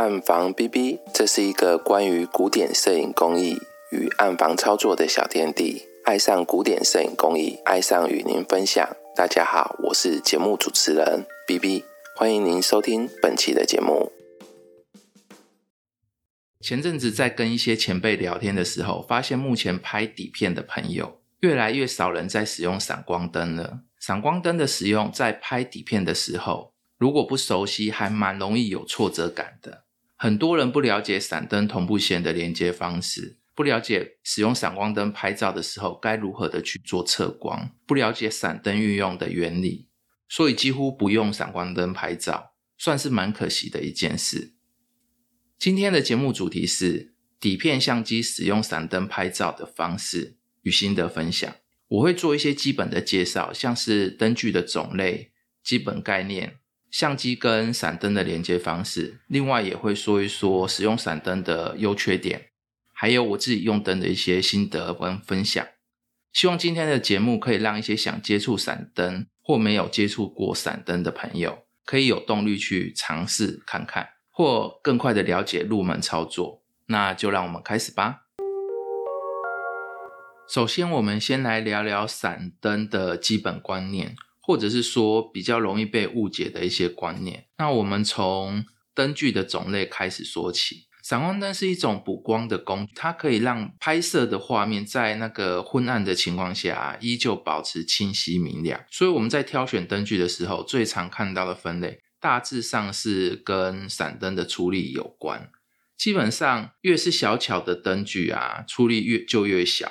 暗房 B B，这是一个关于古典摄影工艺与暗房操作的小天地。爱上古典摄影工艺，爱上与您分享。大家好，我是节目主持人 B B，欢迎您收听本期的节目。前阵子在跟一些前辈聊天的时候，发现目前拍底片的朋友越来越少人在使用闪光灯了。闪光灯的使用在拍底片的时候，如果不熟悉，还蛮容易有挫折感的。很多人不了解闪灯同步线的连接方式，不了解使用闪光灯拍照的时候该如何的去做测光，不了解闪灯运用的原理，所以几乎不用闪光灯拍照，算是蛮可惜的一件事。今天的节目主题是底片相机使用闪灯拍照的方式与心得分享。我会做一些基本的介绍，像是灯具的种类、基本概念。相机跟闪灯的连接方式，另外也会说一说使用闪灯的优缺点，还有我自己用灯的一些心得跟分享。希望今天的节目可以让一些想接触闪灯或没有接触过闪灯的朋友，可以有动力去尝试看看，或更快的了解入门操作。那就让我们开始吧。首先，我们先来聊聊闪灯的基本观念。或者是说比较容易被误解的一些观念。那我们从灯具的种类开始说起。闪光灯是一种补光的工具，它可以让拍摄的画面在那个昏暗的情况下依旧保持清晰明亮。所以我们在挑选灯具的时候，最常看到的分类大致上是跟闪灯的出力有关。基本上越是小巧的灯具啊，出力越就越小。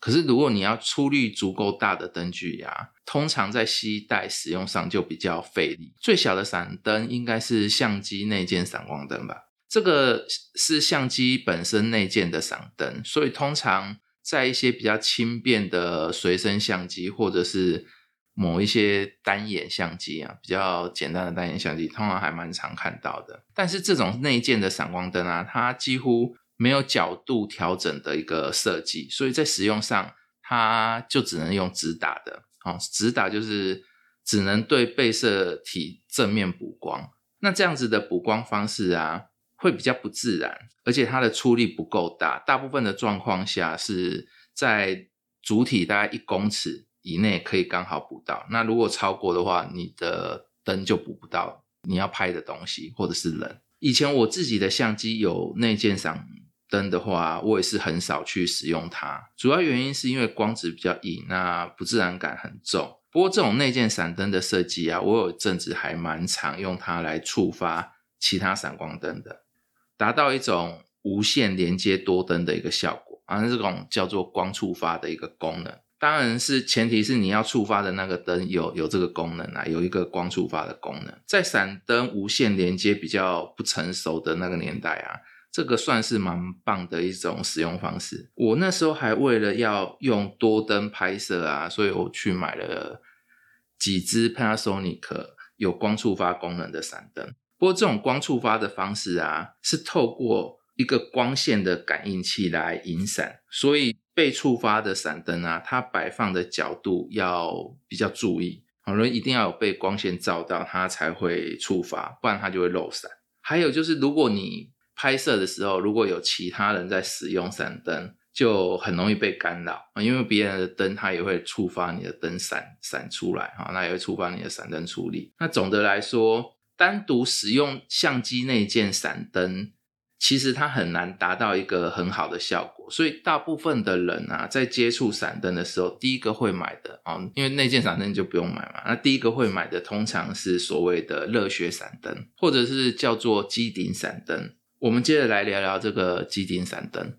可是如果你要出力足够大的灯具呀，通常在吸带使用上就比较费力。最小的闪灯应该是相机内建闪光灯吧？这个是相机本身内建的闪灯，所以通常在一些比较轻便的随身相机，或者是某一些单眼相机啊，比较简单的单眼相机，通常还蛮常看到的。但是这种内建的闪光灯啊，它几乎没有角度调整的一个设计，所以在使用上，它就只能用直打的。哦，直打就是只能对被摄体正面补光，那这样子的补光方式啊，会比较不自然，而且它的出力不够大。大部分的状况下是在主体大概一公尺以内可以刚好补到，那如果超过的话，你的灯就补不到你要拍的东西或者是人。以前我自己的相机有内建闪灯的话，我也是很少去使用它。主要原因是因为光质比较硬，那不自然感很重。不过这种内建闪灯的设计啊，我有阵子还蛮常用它来触发其他闪光灯的，达到一种无线连接多灯的一个效果。啊，这种叫做光触发的一个功能，当然是前提是你要触发的那个灯有有这个功能啊，有一个光触发的功能。在闪灯无线连接比较不成熟的那个年代啊。这个算是蛮棒的一种使用方式。我那时候还为了要用多灯拍摄啊，所以我去买了几支 Panasonic 有光触发功能的闪灯。不过这种光触发的方式啊，是透过一个光线的感应器来引闪，所以被触发的闪灯啊，它摆放的角度要比较注意，好人一定要有被光线照到，它才会触发，不然它就会漏闪。还有就是，如果你拍摄的时候，如果有其他人在使用闪灯，就很容易被干扰啊，因为别人的灯它也会触发你的灯闪闪出来哈，那也会触发你的闪灯处理。那总的来说，单独使用相机内建闪灯，其实它很难达到一个很好的效果。所以大部分的人啊，在接触闪灯的时候，第一个会买的啊，因为内建闪灯就不用买嘛，那第一个会买的通常是所谓的热血闪灯，或者是叫做机顶闪灯。我们接着来聊聊这个机顶闪灯。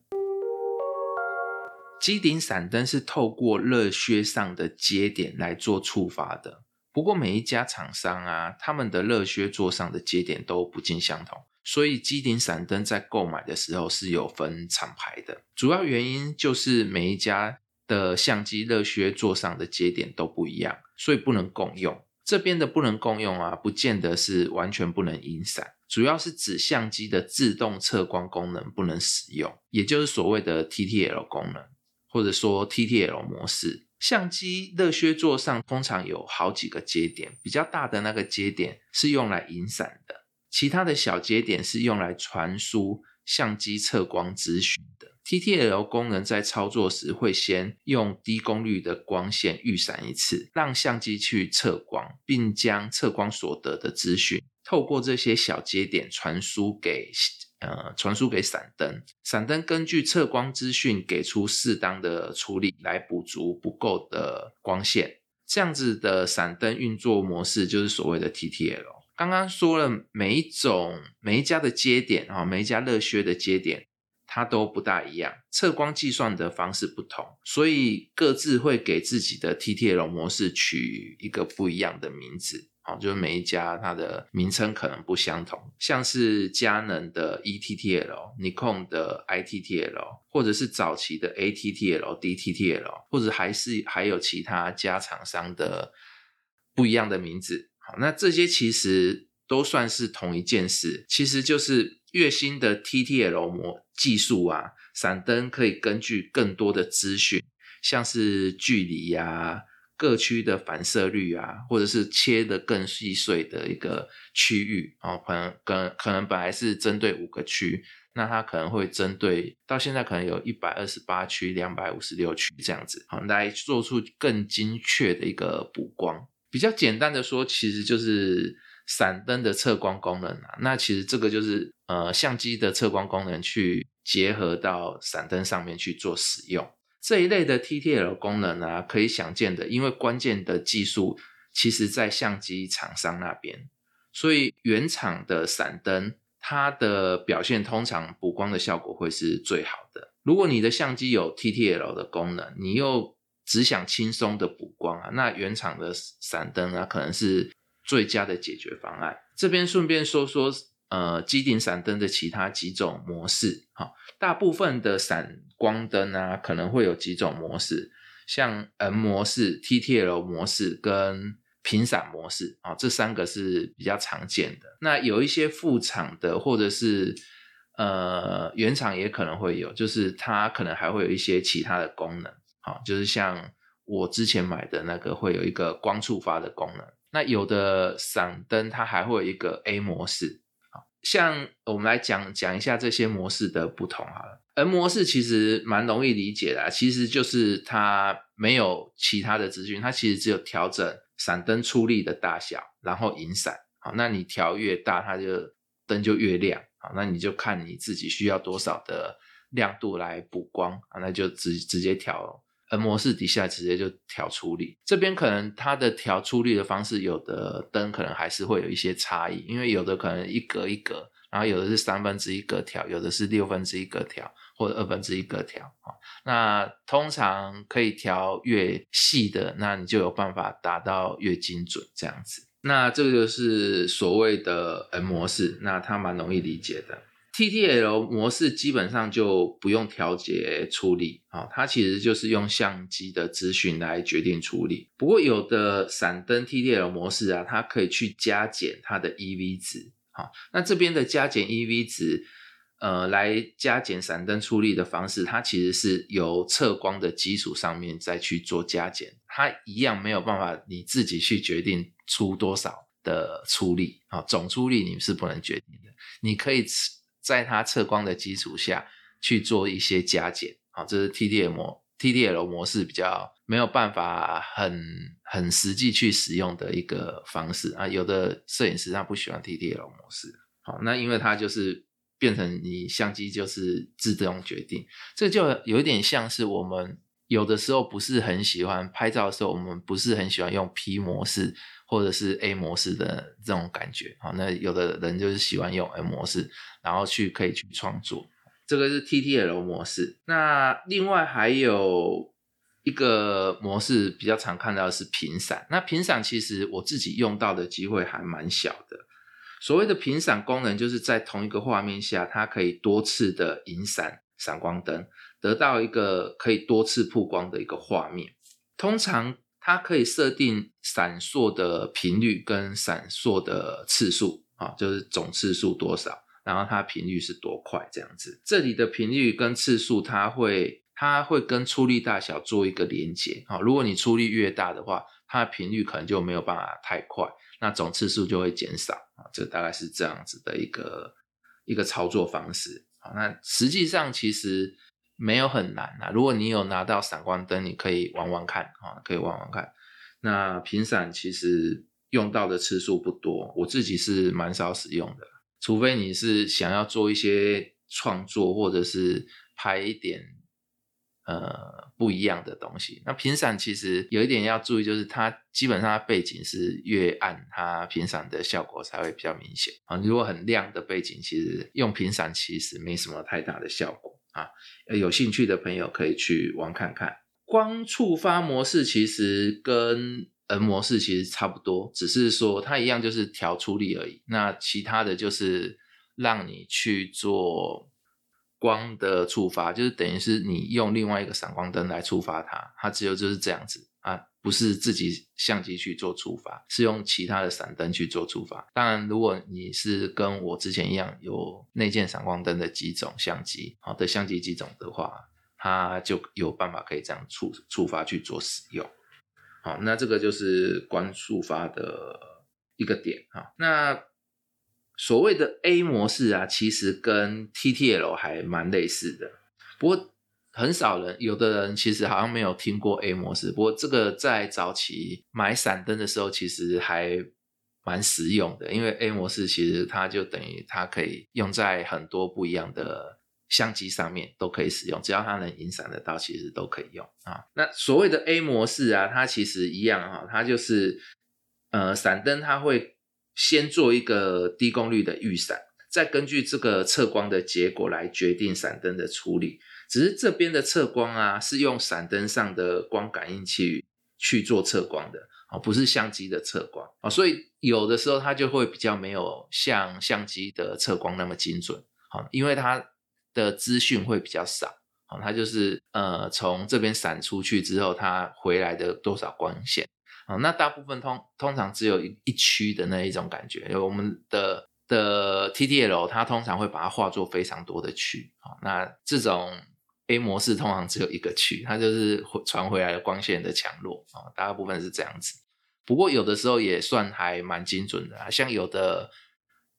机顶闪灯是透过热靴上的接点来做触发的。不过每一家厂商啊，他们的热靴座上的接点都不尽相同，所以机顶闪灯在购买的时候是有分厂牌的。主要原因就是每一家的相机热靴座上的接点都不一样，所以不能共用。这边的不能共用啊，不见得是完全不能引闪。主要是指相机的自动测光功能不能使用，也就是所谓的 TTL 功能，或者说 TTL 模式。相机热靴座上通常有好几个接点，比较大的那个接点是用来引闪的。其他的小节点是用来传输相机测光资讯的。TTL 功能在操作时会先用低功率的光线预闪一次，让相机去测光，并将测光所得的资讯透过这些小节点传输给呃传输给闪灯。闪灯根据测光资讯给出适当的处理来补足不够的光线。这样子的闪灯运作模式就是所谓的 TTL。刚刚说了每一种每一家的接点啊，每一家热靴的接点。它都不大一样，测光计算的方式不同，所以各自会给自己的 TTL 模式取一个不一样的名字。好，就是每一家它的名称可能不相同，像是佳能的 ETTL、尼康的 ITTL，或者是早期的 ATTL、DTTL，或者还是还有其他家厂商的不一样的名字。好，那这些其实都算是同一件事，其实就是月新的 TTL 模。技术啊，闪灯可以根据更多的资讯，像是距离呀、各区的反射率啊，或者是切的更细碎的一个区域啊，可能跟可能本来是针对五个区，那它可能会针对到现在可能有一百二十八区、两百五十六区这样子，好来做出更精确的一个补光。比较简单的说，其实就是。闪灯的测光功能啊，那其实这个就是呃相机的测光功能去结合到闪灯上面去做使用这一类的 TTL 功能啊，可以想见的，因为关键的技术其实在相机厂商那边，所以原厂的闪灯它的表现通常补光的效果会是最好的。如果你的相机有 TTL 的功能，你又只想轻松的补光啊，那原厂的闪灯啊可能是。最佳的解决方案。这边顺便说说，呃，机顶闪灯的其他几种模式。哈，大部分的闪光灯啊，可能会有几种模式，像 N 模式、TTL 模式跟频闪模式。啊，这三个是比较常见的。那有一些副厂的，或者是呃原厂也可能会有，就是它可能还会有一些其他的功能。好，就是像我之前买的那个，会有一个光触发的功能。那有的闪灯它还会有一个 A 模式，像我们来讲讲一下这些模式的不同好了。N 模式其实蛮容易理解的，其实就是它没有其他的资讯，它其实只有调整闪灯出力的大小，然后引闪。好，那你调越大，它就灯就越亮。好，那你就看你自己需要多少的亮度来补光啊，那就直直接调。N 模式底下直接就调出力，这边可能它的调出力的方式，有的灯可能还是会有一些差异，因为有的可能一格一格，然后有的是三分之一格调，有的是六分之一格调，或者二分之一格调啊。那通常可以调越细的，那你就有办法达到越精准这样子。那这个就是所谓的 N 模式，那它蛮容易理解的。TTL 模式基本上就不用调节出力啊，它其实就是用相机的资讯来决定出力。不过有的闪灯 TTL 模式啊，它可以去加减它的 EV 值啊。那这边的加减 EV 值，呃，来加减闪灯出力的方式，它其实是由测光的基础上面再去做加减，它一样没有办法你自己去决定出多少的出力啊，总出力你是不能决定的，你可以。在它测光的基础下去做一些加减，啊，这是 TDL TDL 模式比较没有办法很很实际去使用的一个方式。啊。有的摄影师他不喜欢 TTL 模式，好，那因为它就是变成你相机就是自动决定，这就有一点像是我们有的时候不是很喜欢拍照的时候，我们不是很喜欢用 P 模式。或者是 A 模式的这种感觉，好，那有的人就是喜欢用 M 模式，然后去可以去创作，这个是 TTL 模式。那另外还有一个模式比较常看到的是频闪，那频闪其实我自己用到的机会还蛮小的。所谓的频闪功能，就是在同一个画面下，它可以多次的引闪闪光灯，得到一个可以多次曝光的一个画面，通常。它可以设定闪烁的频率跟闪烁的次数啊，就是总次数多少，然后它频率是多快这样子。这里的频率跟次数，它会它会跟出力大小做一个连接啊。如果你出力越大的话，它的频率可能就没有办法太快，那总次数就会减少啊，这大概是这样子的一个一个操作方式啊。那实际上其实没有很难啊，如果你有拿到闪光灯，你可以玩玩看啊，可以玩玩看。那频闪其实用到的次数不多，我自己是蛮少使用的，除非你是想要做一些创作或者是拍一点。呃，不一样的东西。那频闪其实有一点要注意，就是它基本上背景是越暗，它频闪的效果才会比较明显啊。如果很亮的背景，其实用频闪其实没什么太大的效果啊。有兴趣的朋友可以去玩看看。光触发模式其实跟 N 模式其实差不多，只是说它一样就是调出力而已。那其他的就是让你去做。光的触发就是等于是你用另外一个闪光灯来触发它，它只有就是这样子啊，不是自己相机去做触发，是用其他的闪灯去做触发。当然，如果你是跟我之前一样有内建闪光灯的几种相机，好的相机几种的话，它就有办法可以这样触触发去做使用。好，那这个就是光触发的一个点啊，那。所谓的 A 模式啊，其实跟 TTL 还蛮类似的，不过很少人，有的人其实好像没有听过 A 模式。不过这个在早期买闪灯的时候，其实还蛮实用的，因为 A 模式其实它就等于它可以用在很多不一样的相机上面都可以使用，只要它能引闪得到，其实都可以用啊。那所谓的 A 模式啊，它其实一样哈，它就是呃闪灯它会。先做一个低功率的预闪，再根据这个测光的结果来决定闪灯的处理。只是这边的测光啊，是用闪灯上的光感应器去做测光的啊，不是相机的测光啊，所以有的时候它就会比较没有像相机的测光那么精准啊，因为它的资讯会比较少啊，它就是呃从这边闪出去之后，它回来的多少光线。啊，那大部分通通常只有一一区的那一种感觉，因为我们的的 TTL 它通常会把它化作非常多的区，啊，那这种 A 模式通常只有一个区，它就是传回来的光线的强弱，啊，大部分是这样子。不过有的时候也算还蛮精准的啊，像有的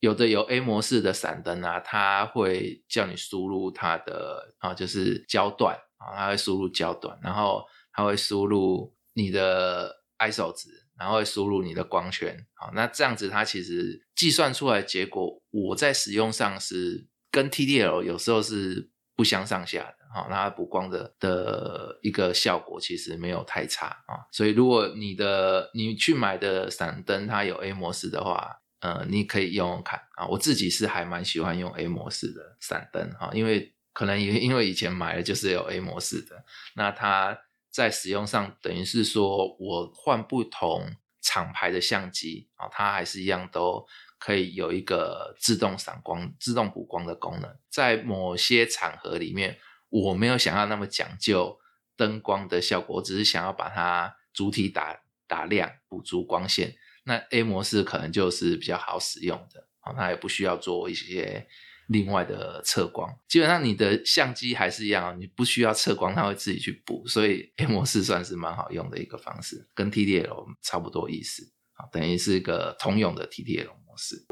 有的有 A 模式的闪灯啊，它会叫你输入它的啊，就是焦段啊，它会输入焦段，然后它会输入你的。ISO 值，然后会输入你的光圈，好，那这样子它其实计算出来结果，我在使用上是跟 TDL 有时候是不相上下的，好，那它补光的的一个效果其实没有太差啊，所以如果你的你去买的闪灯它有 A 模式的话，呃，你可以用用看啊，我自己是还蛮喜欢用 A 模式的闪灯哈，因为可能也因为以前买的就是有 A 模式的，那它。在使用上，等于是说我换不同厂牌的相机啊，它还是一样都可以有一个自动闪光、自动补光的功能。在某些场合里面，我没有想要那么讲究灯光的效果，我只是想要把它主体打打亮，补足光线。那 A 模式可能就是比较好使用的啊，它也不需要做一些。另外的测光，基本上你的相机还是一样，你不需要测光，它会自己去补，所以 A 模式算是蛮好用的一个方式，跟 TDL 差不多意思啊，等于是一个通用的 TDL 模式。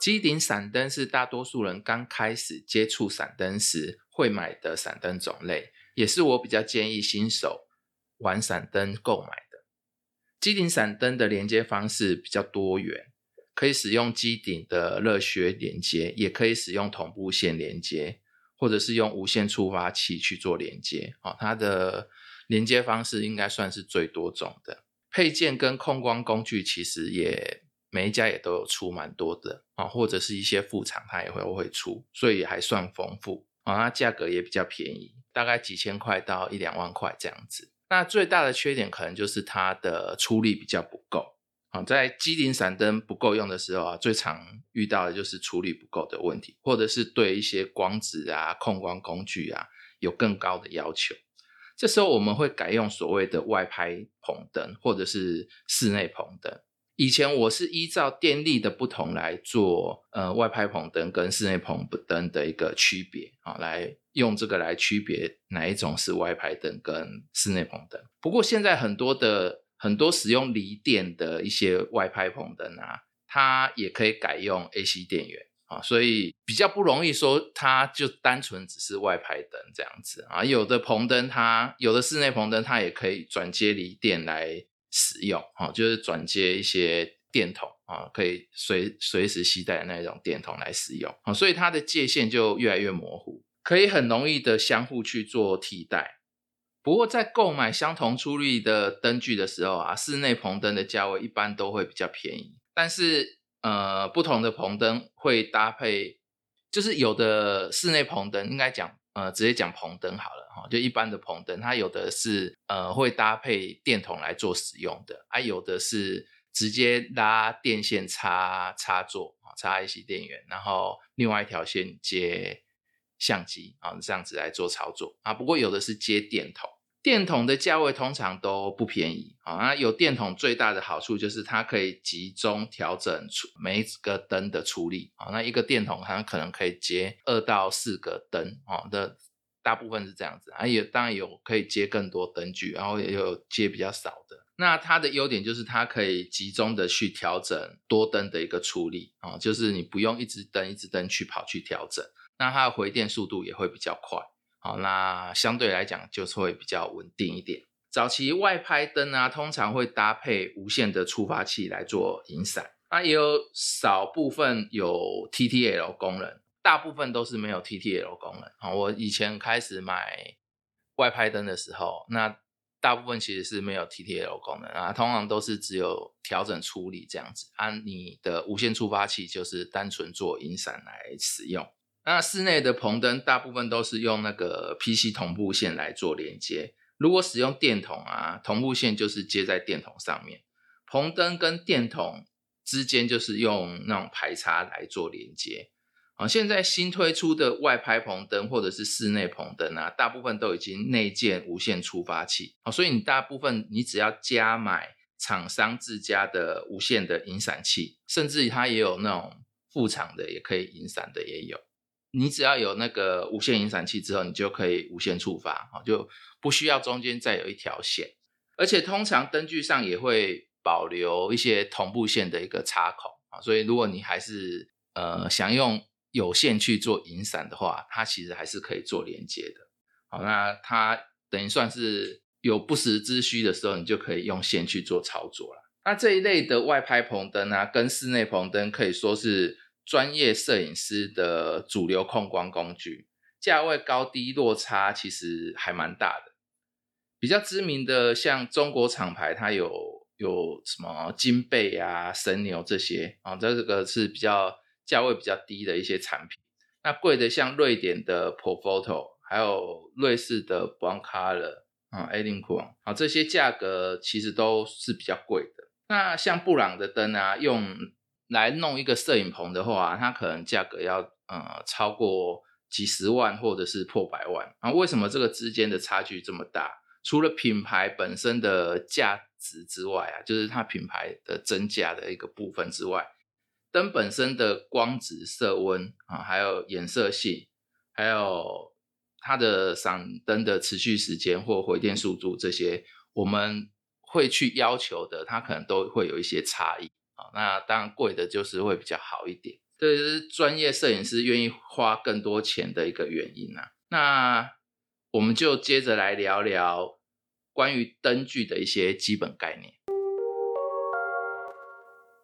机顶闪灯是大多数人刚开始接触闪灯时会买的闪灯种类，也是我比较建议新手玩闪灯购买的。机顶闪灯的连接方式比较多元。可以使用机顶的热靴连接，也可以使用同步线连接，或者是用无线触发器去做连接。哦，它的连接方式应该算是最多种的。配件跟控光工具其实也每一家也都有出蛮多的啊，或者是一些副厂它也会会出，所以还算丰富啊。它价格也比较便宜，大概几千块到一两万块这样子。那最大的缺点可能就是它的出力比较不够。啊，在机顶闪灯不够用的时候啊，最常遇到的就是处理不够的问题，或者是对一些光子啊、控光工具啊有更高的要求。这时候我们会改用所谓的外拍棚灯，或者是室内棚灯。以前我是依照电力的不同来做，呃，外拍棚灯跟室内棚灯的一个区别啊，来用这个来区别哪一种是外拍灯跟室内棚灯。不过现在很多的很多使用锂电的一些外拍棚灯啊，它也可以改用 AC 电源啊，所以比较不容易说它就单纯只是外拍灯这样子啊。有的棚灯它有的室内棚灯它也可以转接锂电来使用啊，就是转接一些电筒啊，可以随随时携带的那种电筒来使用啊，所以它的界限就越来越模糊，可以很容易的相互去做替代。不过，在购买相同出力的灯具的时候啊，室内棚灯的价位一般都会比较便宜。但是，呃，不同的棚灯会搭配，就是有的室内棚灯，应该讲，呃，直接讲棚灯好了哈，就一般的棚灯，它有的是呃会搭配电筒来做使用的，啊，有的是直接拉电线插插座啊，插 IC 电源，然后另外一条线接相机啊，这样子来做操作啊。不过有的是接电筒。电筒的价位通常都不便宜啊。那有电筒最大的好处就是它可以集中调整出每一个灯的出力啊。那一个电筒它可能可以接二到四个灯啊的，大部分是这样子啊。也当然有可以接更多灯具，然后也有接比较少的。那它的优点就是它可以集中的去调整多灯的一个出力啊，就是你不用一直灯一直灯去跑去调整，那它的回电速度也会比较快。好，那相对来讲就是会比较稳定一点。早期外拍灯啊，通常会搭配无线的触发器来做引闪，那也有少部分有 TTL 功能，大部分都是没有 TTL 功能。啊，我以前开始买外拍灯的时候，那大部分其实是没有 TTL 功能啊，通常都是只有调整处理这样子，按你的无线触发器就是单纯做引闪来使用。那室内的棚灯大部分都是用那个 PC 同步线来做连接。如果使用电筒啊，同步线就是接在电筒上面，棚灯跟电筒之间就是用那种排插来做连接。啊，现在新推出的外拍棚灯或者是室内棚灯啊，大部分都已经内建无线触发器。啊，所以你大部分你只要加买厂商自家的无线的引闪器，甚至它也有那种副厂的，也可以引闪的也有。你只要有那个无线引闪器之后，你就可以无线触发，啊，就不需要中间再有一条线。而且通常灯具上也会保留一些同步线的一个插口啊，所以如果你还是呃想用有线去做引闪的话，它其实还是可以做连接的。好，那它等于算是有不时之需的时候，你就可以用线去做操作了。那这一类的外拍棚灯啊，跟室内棚灯可以说是。专业摄影师的主流控光工具，价位高低落差其实还蛮大的。比较知名的像中国厂牌，它有有什么金贝啊、神牛这些啊，这个是比较价位比较低的一些产品。那贵的像瑞典的 Profoto，还有瑞士的 b o n c o l o r 啊、a l i n c o n 啊，这些价格其实都是比较贵的。那像布朗的灯啊，用来弄一个摄影棚的话，它可能价格要呃超过几十万或者是破百万啊？为什么这个之间的差距这么大？除了品牌本身的价值之外啊，就是它品牌的增加的一个部分之外，灯本身的光子色温啊，还有颜色性，还有它的闪灯的持续时间或回电速度这些，我们会去要求的，它可能都会有一些差异。那当然贵的就是会比较好一点，这是专业摄影师愿意花更多钱的一个原因啊。那我们就接着来聊聊关于灯具的一些基本概念。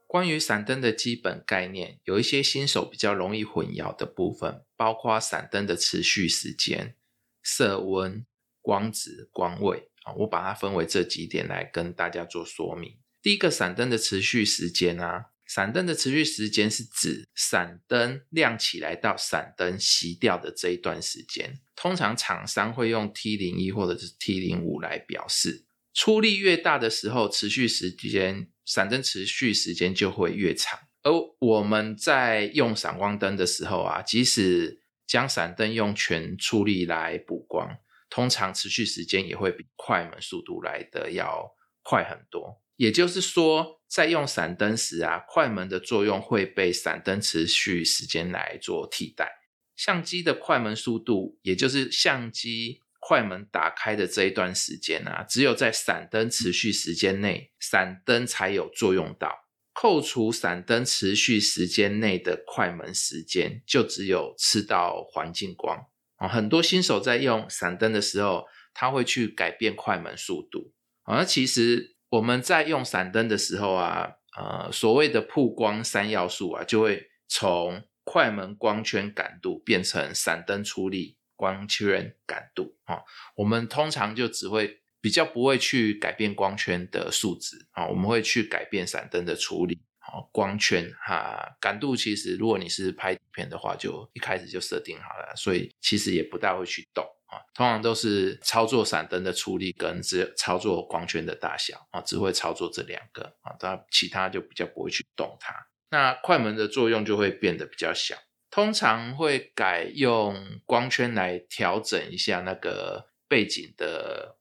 关于闪灯的基本概念，有一些新手比较容易混淆的部分，包括闪灯的持续时间、色温、光子、光位啊，我把它分为这几点来跟大家做说明。第一个闪灯的持续时间啊，闪灯的持续时间是指闪灯亮起来到闪灯熄掉的这一段时间。通常厂商会用 T 零一或者是 T 零五来表示。出力越大的时候，持续时间闪灯持续时间就会越长。而我们在用闪光灯的时候啊，即使将闪灯用全出力来补光，通常持续时间也会比快门速度来的要快很多。也就是说，在用闪灯时啊，快门的作用会被闪灯持续时间来做替代。相机的快门速度，也就是相机快门打开的这一段时间啊，只有在闪灯持续时间内，闪灯才有作用到。扣除闪灯持续时间内的快门时间，就只有吃到环境光啊。很多新手在用闪灯的时候，他会去改变快门速度啊。其实我们在用闪灯的时候啊，呃，所谓的曝光三要素啊，就会从快门光圈感度变成闪灯出力光圈感度啊。我们通常就只会。比较不会去改变光圈的数值啊，我们会去改变闪灯的处理啊，光圈哈感度其实如果你是拍底片的话，就一开始就设定好了，所以其实也不大会去动通常都是操作闪灯的处理跟只操作光圈的大小啊，只会操作这两个啊，它其他就比较不会去动它。那快门的作用就会变得比较小，通常会改用光圈来调整一下那个背景的。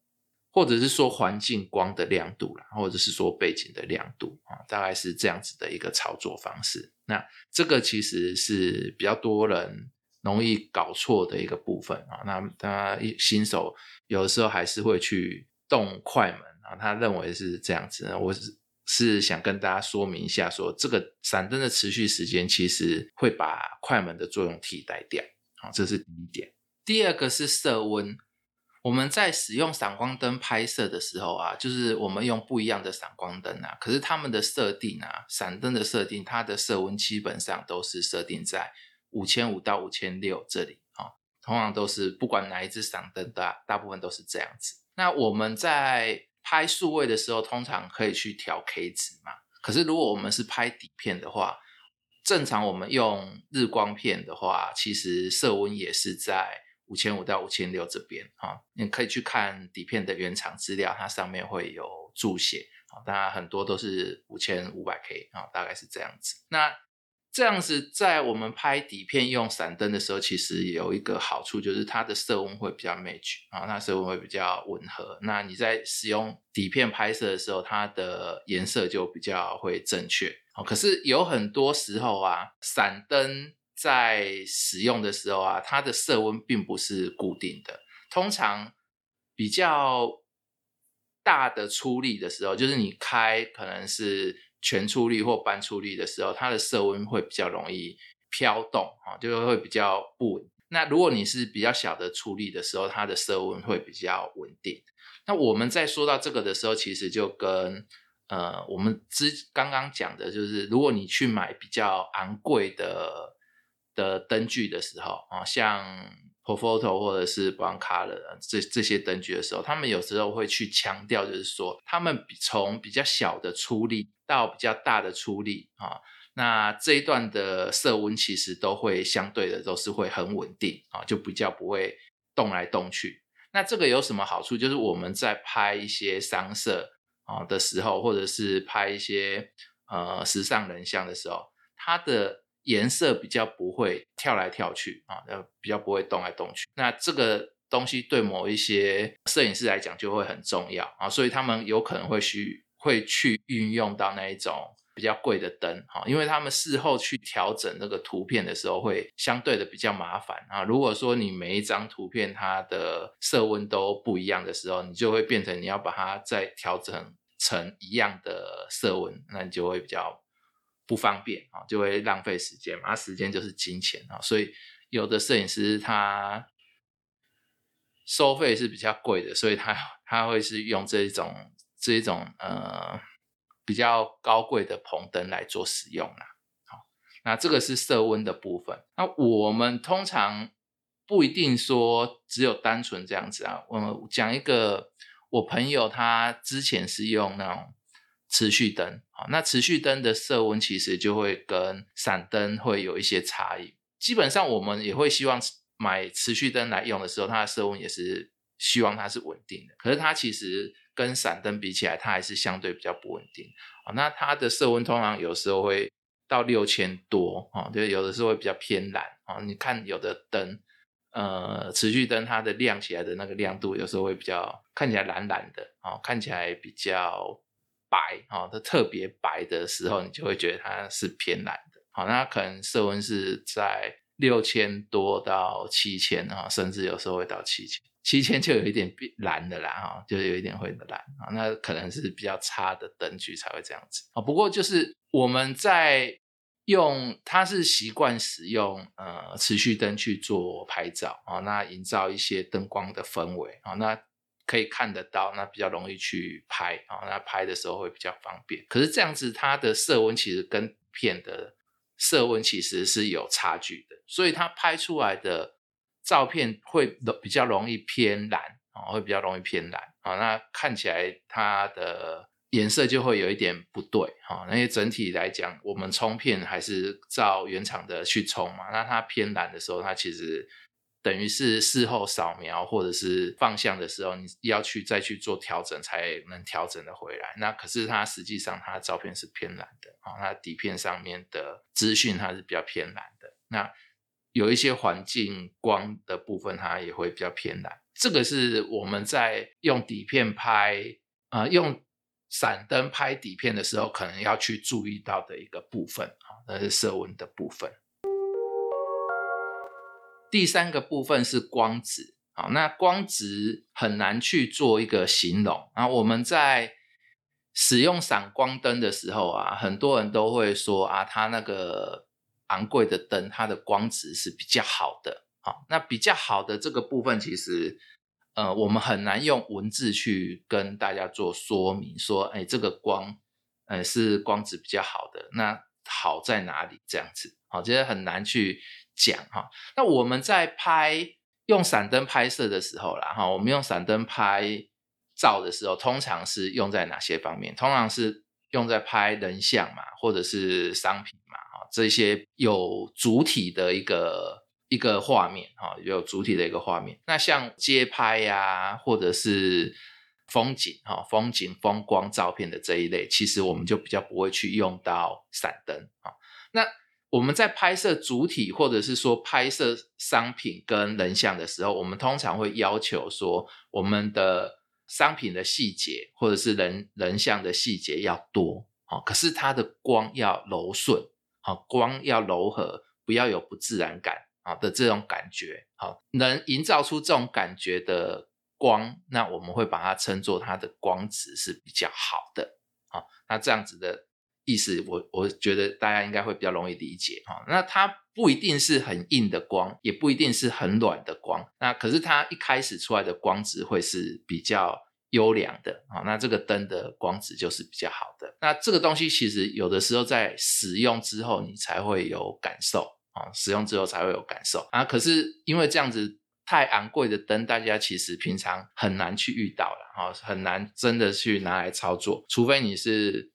或者是说环境光的亮度啦，或者是说背景的亮度啊，大概是这样子的一个操作方式。那这个其实是比较多人容易搞错的一个部分啊。那他新手有的时候还是会去动快门啊，他认为是这样子。我是是想跟大家说明一下，说这个闪灯的持续时间其实会把快门的作用替代掉啊，这是第一点。第二个是色温。我们在使用闪光灯拍摄的时候啊，就是我们用不一样的闪光灯啊，可是它们的设定啊，闪灯的设定，它的色温基本上都是设定在五千五到五千六这里啊，通常都是不管哪一支闪灯大大部分都是这样子。那我们在拍数位的时候，通常可以去调 K 值嘛，可是如果我们是拍底片的话，正常我们用日光片的话，其实色温也是在。五千五到五千六这边啊，你可以去看底片的原厂资料，它上面会有注写啊，当然很多都是五千五百 K 啊，大概是这样子。那这样子在我们拍底片用闪灯的时候，其实有一个好处就是它的色温会比较 match 啊，那色温会比较吻合。那你在使用底片拍摄的时候，它的颜色就比较会正确。可是有很多时候啊，闪灯。在使用的时候啊，它的色温并不是固定的。通常比较大的出力的时候，就是你开可能是全出力或半出力的时候，它的色温会比较容易飘动啊，就会比较不稳。那如果你是比较小的出力的时候，它的色温会比较稳定。那我们在说到这个的时候，其实就跟呃我们之刚刚讲的，就是如果你去买比较昂贵的。的灯具的时候啊，像 Profoto 或者是 b r o n Color 这这些灯具的时候，他们有时候会去强调，就是说他们从比较小的出力到比较大的出力啊，那这一段的色温其实都会相对的都是会很稳定啊，就比较不会动来动去。那这个有什么好处？就是我们在拍一些商摄啊的时候，或者是拍一些呃时尚人像的时候，它的颜色比较不会跳来跳去啊，呃，比较不会动来动去。那这个东西对某一些摄影师来讲就会很重要啊，所以他们有可能会去会去运用到那一种比较贵的灯哈，因为他们事后去调整那个图片的时候会相对的比较麻烦啊。如果说你每一张图片它的色温都不一样的时候，你就会变成你要把它再调整成一样的色温，那你就会比较。不方便啊，就会浪费时间嘛。时间就是金钱啊，所以有的摄影师他收费是比较贵的，所以他他会是用这一种这一种呃比较高贵的棚灯来做使用啦。好，那这个是色温的部分。那我们通常不一定说只有单纯这样子啊。我们讲一个，我朋友他之前是用那种。持续灯，好，那持续灯的色温其实就会跟闪灯会有一些差异。基本上我们也会希望买持续灯来用的时候，它的色温也是希望它是稳定的。可是它其实跟闪灯比起来，它还是相对比较不稳定。啊，那它的色温通常有时候会到六千多，啊，就有的时候会比较偏蓝。啊，你看有的灯，呃，持续灯它的亮起来的那个亮度有时候会比较看起来蓝蓝的，啊，看起来比较。白啊，它特别白的时候，你就会觉得它是偏蓝的。好，那可能色温是在六千多到七千啊，甚至有时候会到七千。七千就有一点蓝的啦，哈，就有一点会蓝啊，那可能是比较差的灯具才会这样子啊。不过就是我们在用，它是习惯使用呃持续灯去做拍照啊，那营造一些灯光的氛围啊，那可以看得到，那比较容易去拍啊，那拍的时候会比较方便。可是这样子它的色温其实跟片的色温其实是有差距的，所以它拍出来的。照片会比较容易偏蓝啊，会比较容易偏蓝啊，那看起来它的颜色就会有一点不对哈。那些整体来讲，我们冲片还是照原厂的去冲嘛，那它偏蓝的时候，它其实等于是事后扫描或者是放相的时候，你要去再去做调整才能调整的回来。那可是它实际上它的照片是偏蓝的啊，它底片上面的资讯它是比较偏蓝的。那有一些环境光的部分，它也会比较偏蓝。这个是我们在用底片拍，呃，用闪灯拍底片的时候，可能要去注意到的一个部分啊，那是色温的部分。第三个部分是光值，好，那光值很难去做一个形容啊。我们在使用闪光灯的时候啊，很多人都会说啊，它那个。昂贵的灯，它的光质是比较好的，好，那比较好的这个部分，其实，呃，我们很难用文字去跟大家做说明，说，哎，这个光，呃，是光质比较好的，那好在哪里？这样子，好，其实很难去讲哈。那我们在拍用闪灯拍摄的时候啦，哈，我们用闪灯拍照的时候，通常是用在哪些方面？通常是用在拍人像嘛，或者是商品嘛。哈这些有主体的一个一个画面，哈，有主体的一个画面。那像街拍呀，或者是风景，哈，风景风光照片的这一类，其实我们就比较不会去用到闪灯，啊。那我们在拍摄主体，或者是说拍摄商品跟人像的时候，我们通常会要求说，我们的商品的细节，或者是人人像的细节要多，啊，可是它的光要柔顺。好，光要柔和，不要有不自然感啊的这种感觉，好，能营造出这种感觉的光，那我们会把它称作它的光质是比较好的，好，那这样子的意思，我我觉得大家应该会比较容易理解，哈，那它不一定是很硬的光，也不一定是很软的光，那可是它一开始出来的光质会是比较。优良的啊，那这个灯的光质就是比较好的。那这个东西其实有的时候在使用之后，你才会有感受啊，使用之后才会有感受啊。可是因为这样子太昂贵的灯，大家其实平常很难去遇到了啊，很难真的去拿来操作，除非你是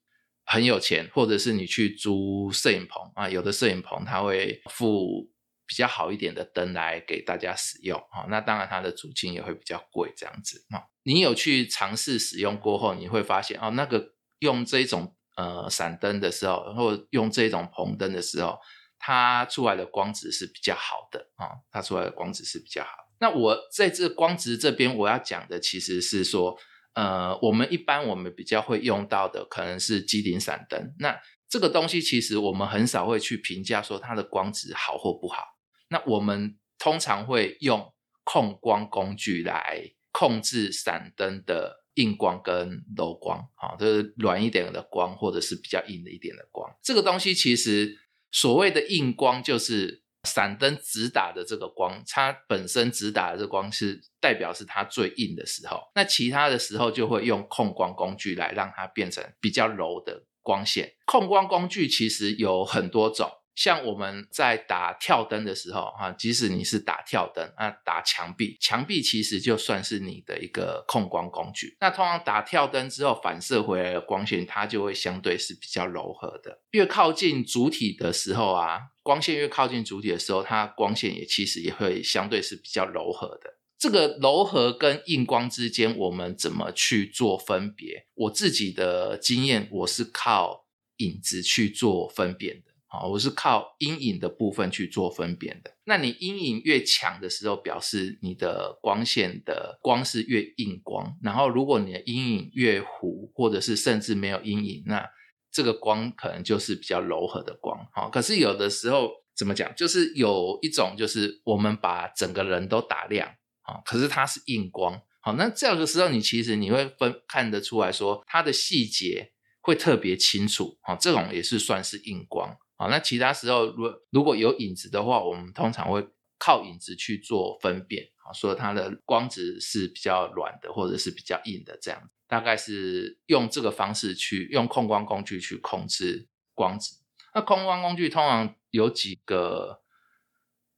很有钱，或者是你去租摄影棚啊，有的摄影棚它会附。比较好一点的灯来给大家使用啊，那当然它的租金也会比较贵，这样子啊。你有去尝试使用过后，你会发现哦，那个用这种呃闪灯的时候，或用这种棚灯的时候，它出来的光质是比较好的啊，它出来的光质是比较好。那我在这光质这边我要讲的其实是说，呃，我们一般我们比较会用到的可能是机顶闪灯，那这个东西其实我们很少会去评价说它的光质好或不好。那我们通常会用控光工具来控制闪灯的硬光跟柔光，啊，就是软一点的光或者是比较硬的一点的光。这个东西其实所谓的硬光，就是闪灯直打的这个光，它本身直打的这光是代表是它最硬的时候。那其他的时候就会用控光工具来让它变成比较柔的光线。控光工具其实有很多种。像我们在打跳灯的时候，哈，即使你是打跳灯啊，打墙壁，墙壁其实就算是你的一个控光工具。那通常打跳灯之后反射回来的光线，它就会相对是比较柔和的。越靠近主体的时候啊，光线越靠近主体的时候，它光线也其实也会相对是比较柔和的。这个柔和跟硬光之间，我们怎么去做分别？我自己的经验，我是靠影子去做分辨的。好，我是靠阴影的部分去做分辨的。那你阴影越强的时候，表示你的光线的光是越硬光。然后，如果你的阴影越糊，或者是甚至没有阴影，那这个光可能就是比较柔和的光。好，可是有的时候怎么讲，就是有一种就是我们把整个人都打亮，啊，可是它是硬光。好，那这个时候你其实你会分看得出来说它的细节会特别清楚。好，这种也是算是硬光。好，那其他时候如如果有影子的话，我们通常会靠影子去做分辨。啊，说它的光质是比较软的，或者是比较硬的，这样大概是用这个方式去用控光工具去控制光质。那控光工具通常有几个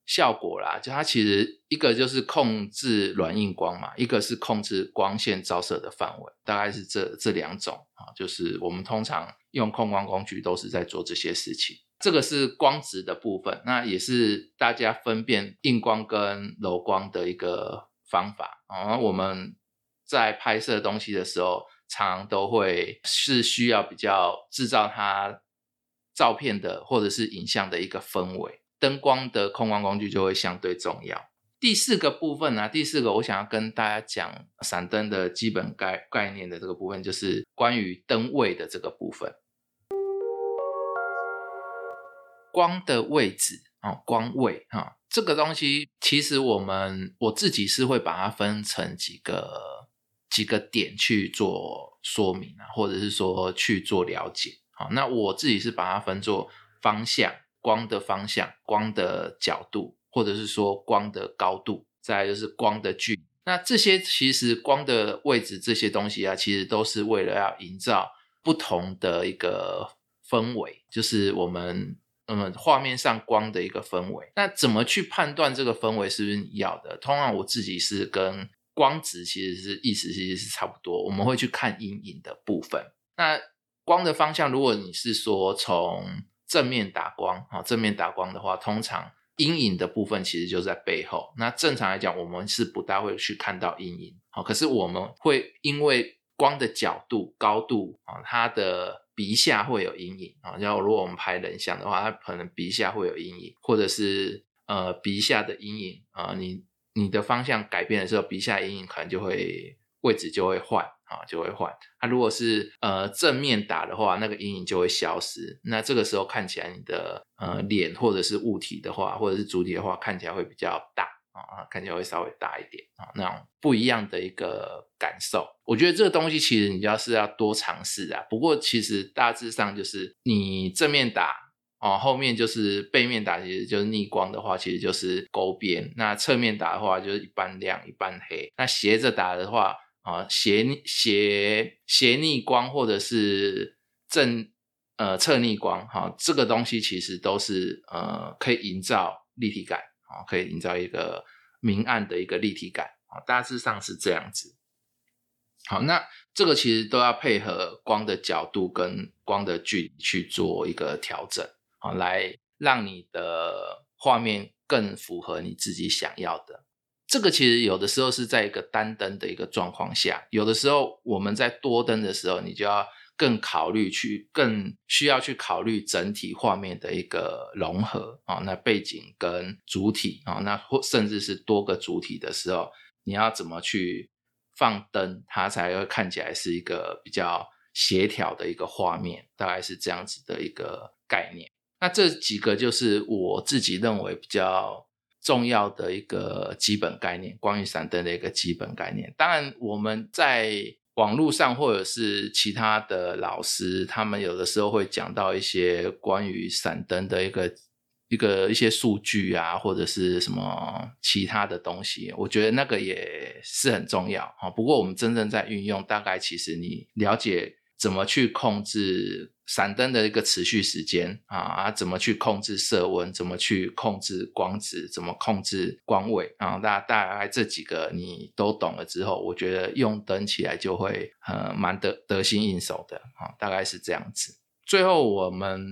效果啦，就它其实一个就是控制软硬光嘛，一个是控制光线照射的范围，大概是这这两种啊。就是我们通常用控光工具都是在做这些事情。这个是光质的部分，那也是大家分辨硬光跟柔光的一个方法啊。我们在拍摄东西的时候，常都会是需要比较制造它。照片的或者是影像的一个氛围，灯光的控光工具就会相对重要。第四个部分呢，第四个我想要跟大家讲闪灯的基本概概念的这个部分，就是关于灯位的这个部分。光的位置啊，光位啊，这个东西其实我们我自己是会把它分成几个几个点去做说明啊，或者是说去做了解。好，那我自己是把它分作方向、光的方向、光的角度，或者是说光的高度，再就是光的距离。那这些其实光的位置这些东西啊，其实都是为了要营造不同的一个氛围，就是我们那么画面上光的一个氛围。那怎么去判断这个氛围是不是你要的？通常我自己是跟光值其实是意思其实是差不多，我们会去看阴影的部分。那光的方向，如果你是说从正面打光啊，正面打光的话，通常阴影的部分其实就在背后。那正常来讲，我们是不大会去看到阴影。好，可是我们会因为光的角度、高度啊，它的鼻下会有阴影啊。然后如果我们拍人像的话，它可能鼻下会有阴影，或者是呃鼻下的阴影啊，你你的方向改变的时候，鼻下阴影可能就会位置就会换。啊，就会换。它如果是呃正面打的话，那个阴影就会消失。那这个时候看起来你的呃脸或者是物体的话，或者是主体的话，看起来会比较大啊，看起来会稍微大一点啊，那种不一样的一个感受。我觉得这个东西其实你要是要多尝试啊。不过其实大致上就是你正面打哦，后面就是背面打，其实就是逆光的话，其实就是勾边。那侧面打的话，就是一半亮一半黑。那斜着打的话。啊，斜斜斜逆光或者是正呃侧逆光，哈，这个东西其实都是呃可以营造立体感，啊，可以营造一个明暗的一个立体感，啊，大致上是这样子。好，那这个其实都要配合光的角度跟光的距离去做一个调整，啊，来让你的画面更符合你自己想要的。这个其实有的时候是在一个单灯的一个状况下，有的时候我们在多灯的时候，你就要更考虑去，更需要去考虑整体画面的一个融合啊。那背景跟主体啊，那或甚至是多个主体的时候，你要怎么去放灯，它才会看起来是一个比较协调的一个画面，大概是这样子的一个概念。那这几个就是我自己认为比较。重要的一个基本概念，关于闪灯的一个基本概念。当然，我们在网络上或者是其他的老师，他们有的时候会讲到一些关于闪灯的一个一个一些数据啊，或者是什么其他的东西。我觉得那个也是很重要啊。不过，我们真正在运用，大概其实你了解怎么去控制。闪灯的一个持续时间啊啊，怎么去控制色温？怎么去控制光质？怎么控制光位啊？大大概这几个你都懂了之后，我觉得用灯起来就会呃蛮得得心应手的啊，大概是这样子。最后我们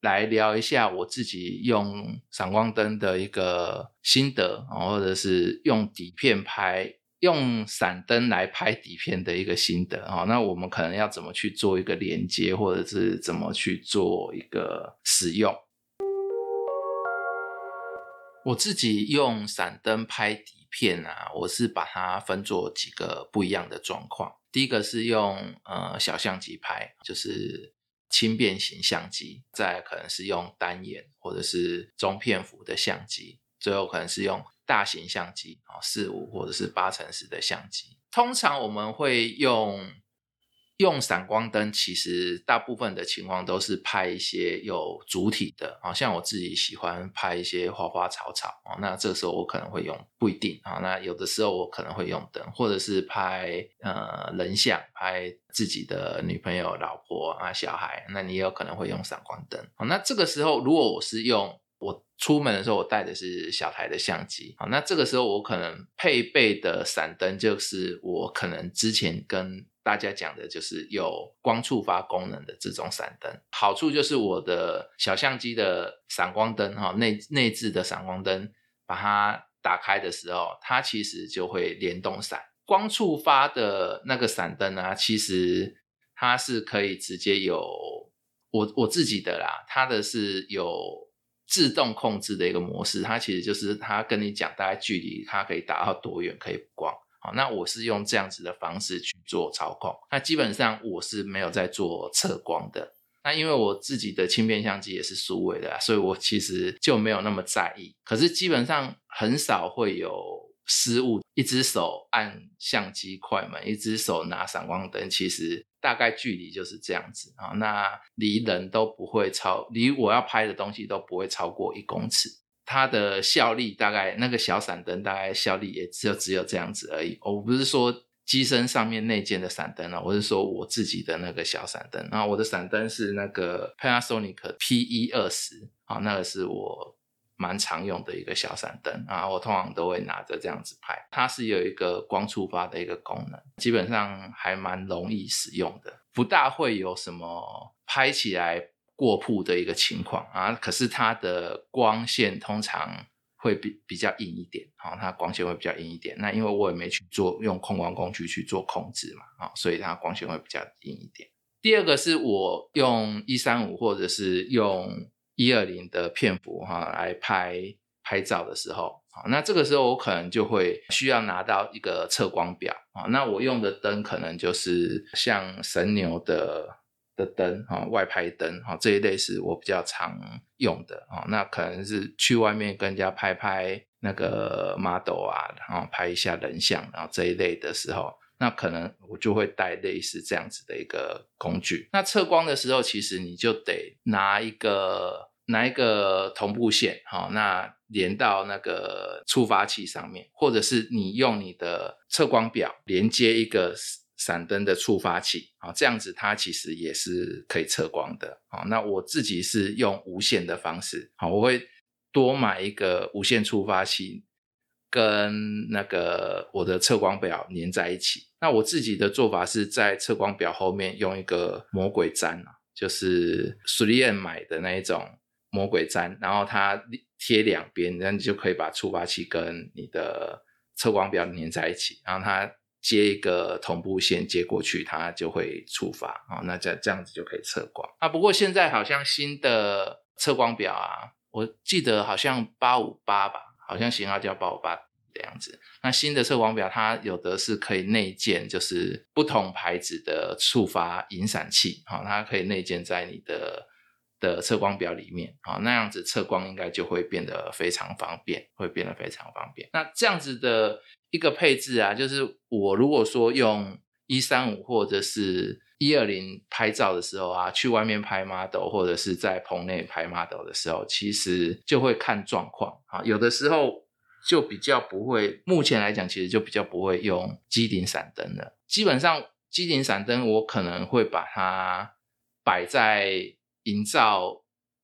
来聊一下我自己用闪光灯的一个心得啊，或者是用底片拍。用闪灯来拍底片的一个心得啊，那我们可能要怎么去做一个连接，或者是怎么去做一个使用？我自己用闪灯拍底片啊，我是把它分作几个不一样的状况。第一个是用呃小相机拍，就是轻便型相机；再可能是用单眼或者是中片幅的相机；最后可能是用。大型相机啊，四五或者是八乘十的相机。通常我们会用。用闪光灯，其实大部分的情况都是拍一些有主体的，啊，像我自己喜欢拍一些花花草草，哦，那这时候我可能会用，不一定，啊，那有的时候我可能会用灯，或者是拍呃人像，拍自己的女朋友、老婆啊、小孩，那你也有可能会用闪光灯，好，那这个时候如果我是用我出门的时候我带的是小台的相机，好，那这个时候我可能配备的闪灯就是我可能之前跟大家讲的就是有光触发功能的这种闪灯，好处就是我的小相机的闪光灯哈内内置的闪光灯，把它打开的时候，它其实就会联动闪。光触发的那个闪灯啊，其实它是可以直接有我我自己的啦，它的是有自动控制的一个模式，它其实就是它跟你讲大概距离，它可以打到多远可以光。好，那我是用这样子的方式去做操控。那基本上我是没有在做测光的。那因为我自己的轻便相机也是数位的，所以我其实就没有那么在意。可是基本上很少会有失误，一只手按相机快门，一只手拿闪光灯，其实大概距离就是这样子啊。那离人都不会超，离我要拍的东西都不会超过一公尺。它的效力大概那个小闪灯大概效力也只有只有这样子而已。我不是说机身上面内建的闪灯啊，我是说我自己的那个小闪灯。然后我的闪灯是那个 Panasonic P 一二十啊，那个是我蛮常用的一个小闪灯啊。我通常都会拿着这样子拍，它是有一个光触发的一个功能，基本上还蛮容易使用的，不大会有什么拍起来。过曝的一个情况啊，可是它的光线通常会比比较硬一点啊，它光线会比较硬一点。那因为我也没去做用控光工具去做控制嘛啊，所以它光线会比较硬一点。第二个是我用一三五或者是用一二零的片幅哈来拍拍照的时候啊，那这个时候我可能就会需要拿到一个测光表啊，那我用的灯可能就是像神牛的。的灯哈，外拍灯哈，这一类是我比较常用的啊。那可能是去外面跟人家拍拍那个 model 啊，然后拍一下人像，然后这一类的时候，那可能我就会带类似这样子的一个工具。那测光的时候，其实你就得拿一个拿一个同步线哈，那连到那个触发器上面，或者是你用你的测光表连接一个。闪灯的触发器啊，这样子它其实也是可以测光的啊。那我自己是用无线的方式，好，我会多买一个无线触发器，跟那个我的测光表粘在一起。那我自己的做法是在测光表后面用一个魔鬼粘啊，就是苏利安买的那一种魔鬼粘，然后它贴两边，然后你就可以把触发器跟你的测光表粘在一起，然后它。接一个同步线接过去，它就会触发啊，那这这样子就可以测光啊。不过现在好像新的测光表啊，我记得好像八五八吧，好像型号叫八五八的样子。那新的测光表它有的是可以内建，就是不同牌子的触发引闪器啊，它可以内建在你的的测光表里面啊，那样子测光应该就会变得非常方便，会变得非常方便。那这样子的。一个配置啊，就是我如果说用一三五或者是一二零拍照的时候啊，去外面拍 model 或者是在棚内拍 model 的时候，其实就会看状况啊。有的时候就比较不会，目前来讲其实就比较不会用机顶闪灯了。基本上机顶闪灯我可能会把它摆在营造。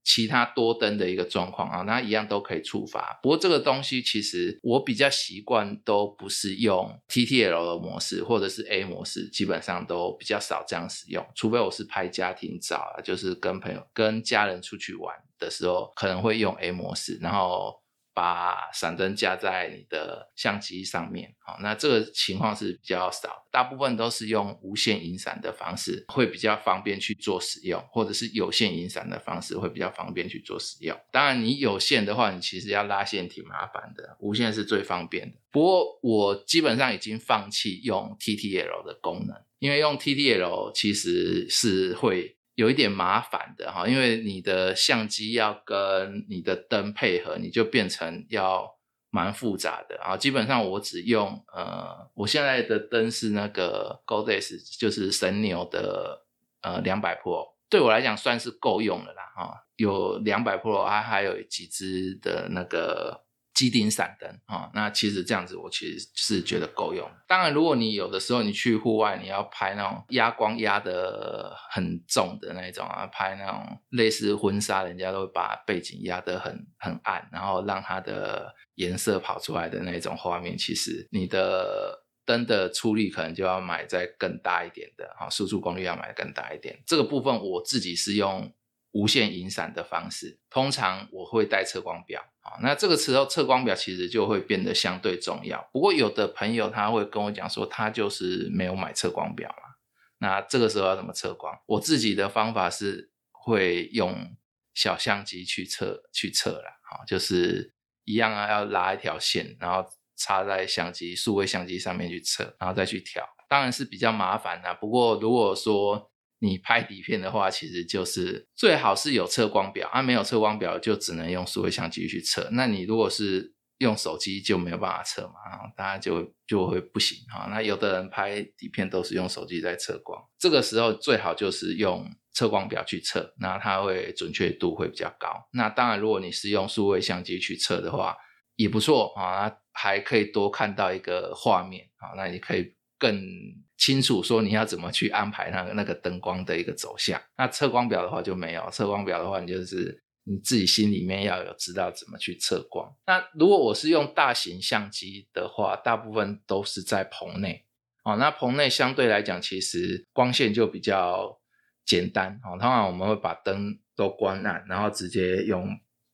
其他多灯的一个状况啊，那一样都可以触发。不过这个东西其实我比较习惯都不是用 TTL 的模式，或者是 A 模式，基本上都比较少这样使用。除非我是拍家庭照啊，就是跟朋友、跟家人出去玩的时候，可能会用 A 模式，然后。把闪灯架在你的相机上面，好，那这个情况是比较少，大部分都是用无线引闪的方式，会比较方便去做使用，或者是有线引闪的方式会比较方便去做使用。当然，你有线的话，你其实要拉线挺麻烦的，无线是最方便的。不过我基本上已经放弃用 TTL 的功能，因为用 TTL 其实是会。有一点麻烦的哈，因为你的相机要跟你的灯配合，你就变成要蛮复杂的啊。基本上我只用呃，我现在的灯是那个 Goldess，就是神牛的呃两百 Pro，对我来讲算是够用了啦哈。有两百 Pro，还还有几支的那个。机顶闪灯啊，那其实这样子我其实是觉得够用。当然，如果你有的时候你去户外，你要拍那种压光压的很重的那种啊，拍那种类似婚纱，人家都会把背景压得很很暗，然后让它的颜色跑出来的那种画面，其实你的灯的出力可能就要买再更大一点的啊，输出功率要买更大一点。这个部分我自己是用。无线引闪的方式，通常我会带测光表啊。那这个时候测光表其实就会变得相对重要。不过有的朋友他会跟我讲说，他就是没有买测光表嘛。那这个时候要怎么测光？我自己的方法是会用小相机去测去测了啊，就是一样啊，要拉一条线，然后插在相机数位相机上面去测，然后再去调。当然是比较麻烦的。不过如果说你拍底片的话，其实就是最好是有测光表啊，没有测光表就只能用数位相机去测。那你如果是用手机就没有办法测嘛，啊，大家就就会不行啊。那有的人拍底片都是用手机在测光，这个时候最好就是用测光表去测，那它会准确度会比较高。那当然，如果你是用数位相机去测的话，也不错啊，还可以多看到一个画面啊，那你可以更。清楚说你要怎么去安排那个那个灯光的一个走向。那测光表的话就没有，测光表的话你就是你自己心里面要有知道怎么去测光。那如果我是用大型相机的话，大部分都是在棚内哦。那棚内相对来讲，其实光线就比较简单哦。通常我们会把灯都关暗，然后直接用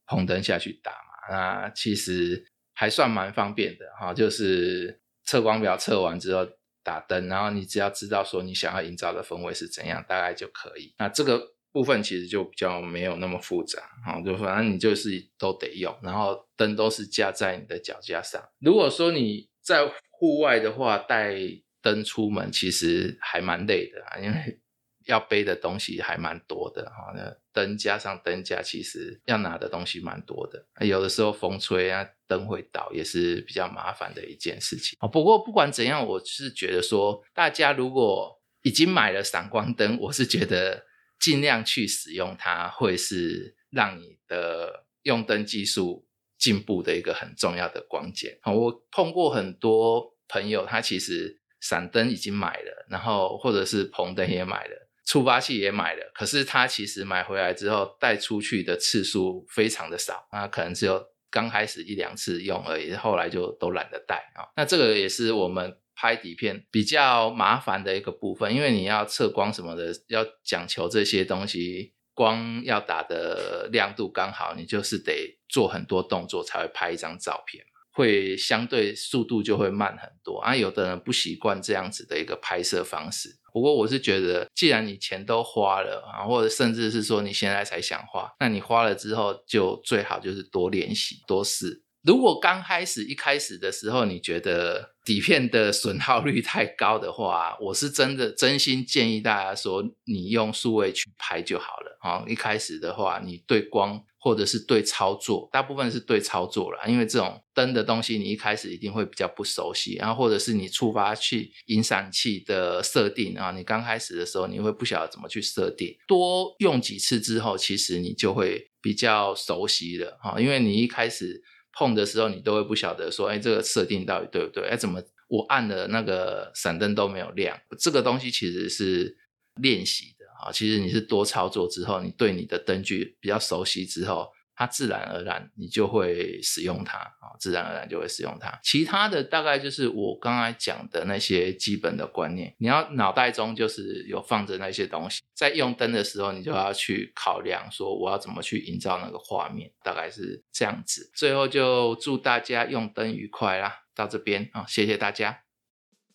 棚灯下去打嘛。那其实还算蛮方便的哈。就是测光表测完之后。打灯，然后你只要知道说你想要营造的氛围是怎样，大概就可以。那这个部分其实就比较没有那么复杂，好，就反正你就是都得用，然后灯都是架在你的脚架上。如果说你在户外的话，带灯出门其实还蛮累的啊，因为。要背的东西还蛮多的哈，那灯加上灯架，其实要拿的东西蛮多的。有的时候风吹啊，灯会倒，也是比较麻烦的一件事情。哦不过不管怎样，我是觉得说，大家如果已经买了闪光灯，我是觉得尽量去使用它，会是让你的用灯技术进步的一个很重要的关键。我碰过很多朋友，他其实闪灯已经买了，然后或者是棚灯也买了。触发器也买了，可是他其实买回来之后带出去的次数非常的少，那可能只有刚开始一两次用而已，后来就都懒得带啊。那这个也是我们拍底片比较麻烦的一个部分，因为你要测光什么的，要讲求这些东西，光要打的亮度刚好，你就是得做很多动作才会拍一张照片。会相对速度就会慢很多啊，有的人不习惯这样子的一个拍摄方式。不过我是觉得，既然你钱都花了啊，或者甚至是说你现在才想花，那你花了之后就最好就是多练习多试。如果刚开始一开始的时候你觉得底片的损耗率太高的话，我是真的真心建议大家说，你用数位去拍就好了啊。一开始的话，你对光。或者是对操作，大部分是对操作了，因为这种灯的东西，你一开始一定会比较不熟悉，然后或者是你触发器、引闪器的设定啊，你刚开始的时候你会不晓得怎么去设定，多用几次之后，其实你就会比较熟悉了啊，因为你一开始碰的时候，你都会不晓得说，哎，这个设定到底对不对？哎，怎么我按的那个闪灯都没有亮？这个东西其实是练习的。啊，其实你是多操作之后，你对你的灯具比较熟悉之后，它自然而然你就会使用它啊，自然而然就会使用它。其他的大概就是我刚才讲的那些基本的观念，你要脑袋中就是有放着那些东西，在用灯的时候，你就要去考量说我要怎么去营造那个画面，大概是这样子。最后就祝大家用灯愉快啦！到这边啊，谢谢大家。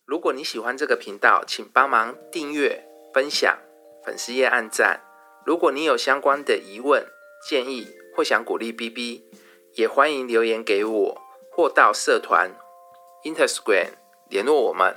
如果你喜欢这个频道，请帮忙订阅、分享。粉丝页按赞，如果你有相关的疑问、建议不想鼓励 B B，也欢迎留言给我，或到社团 Intersquare 联络我们。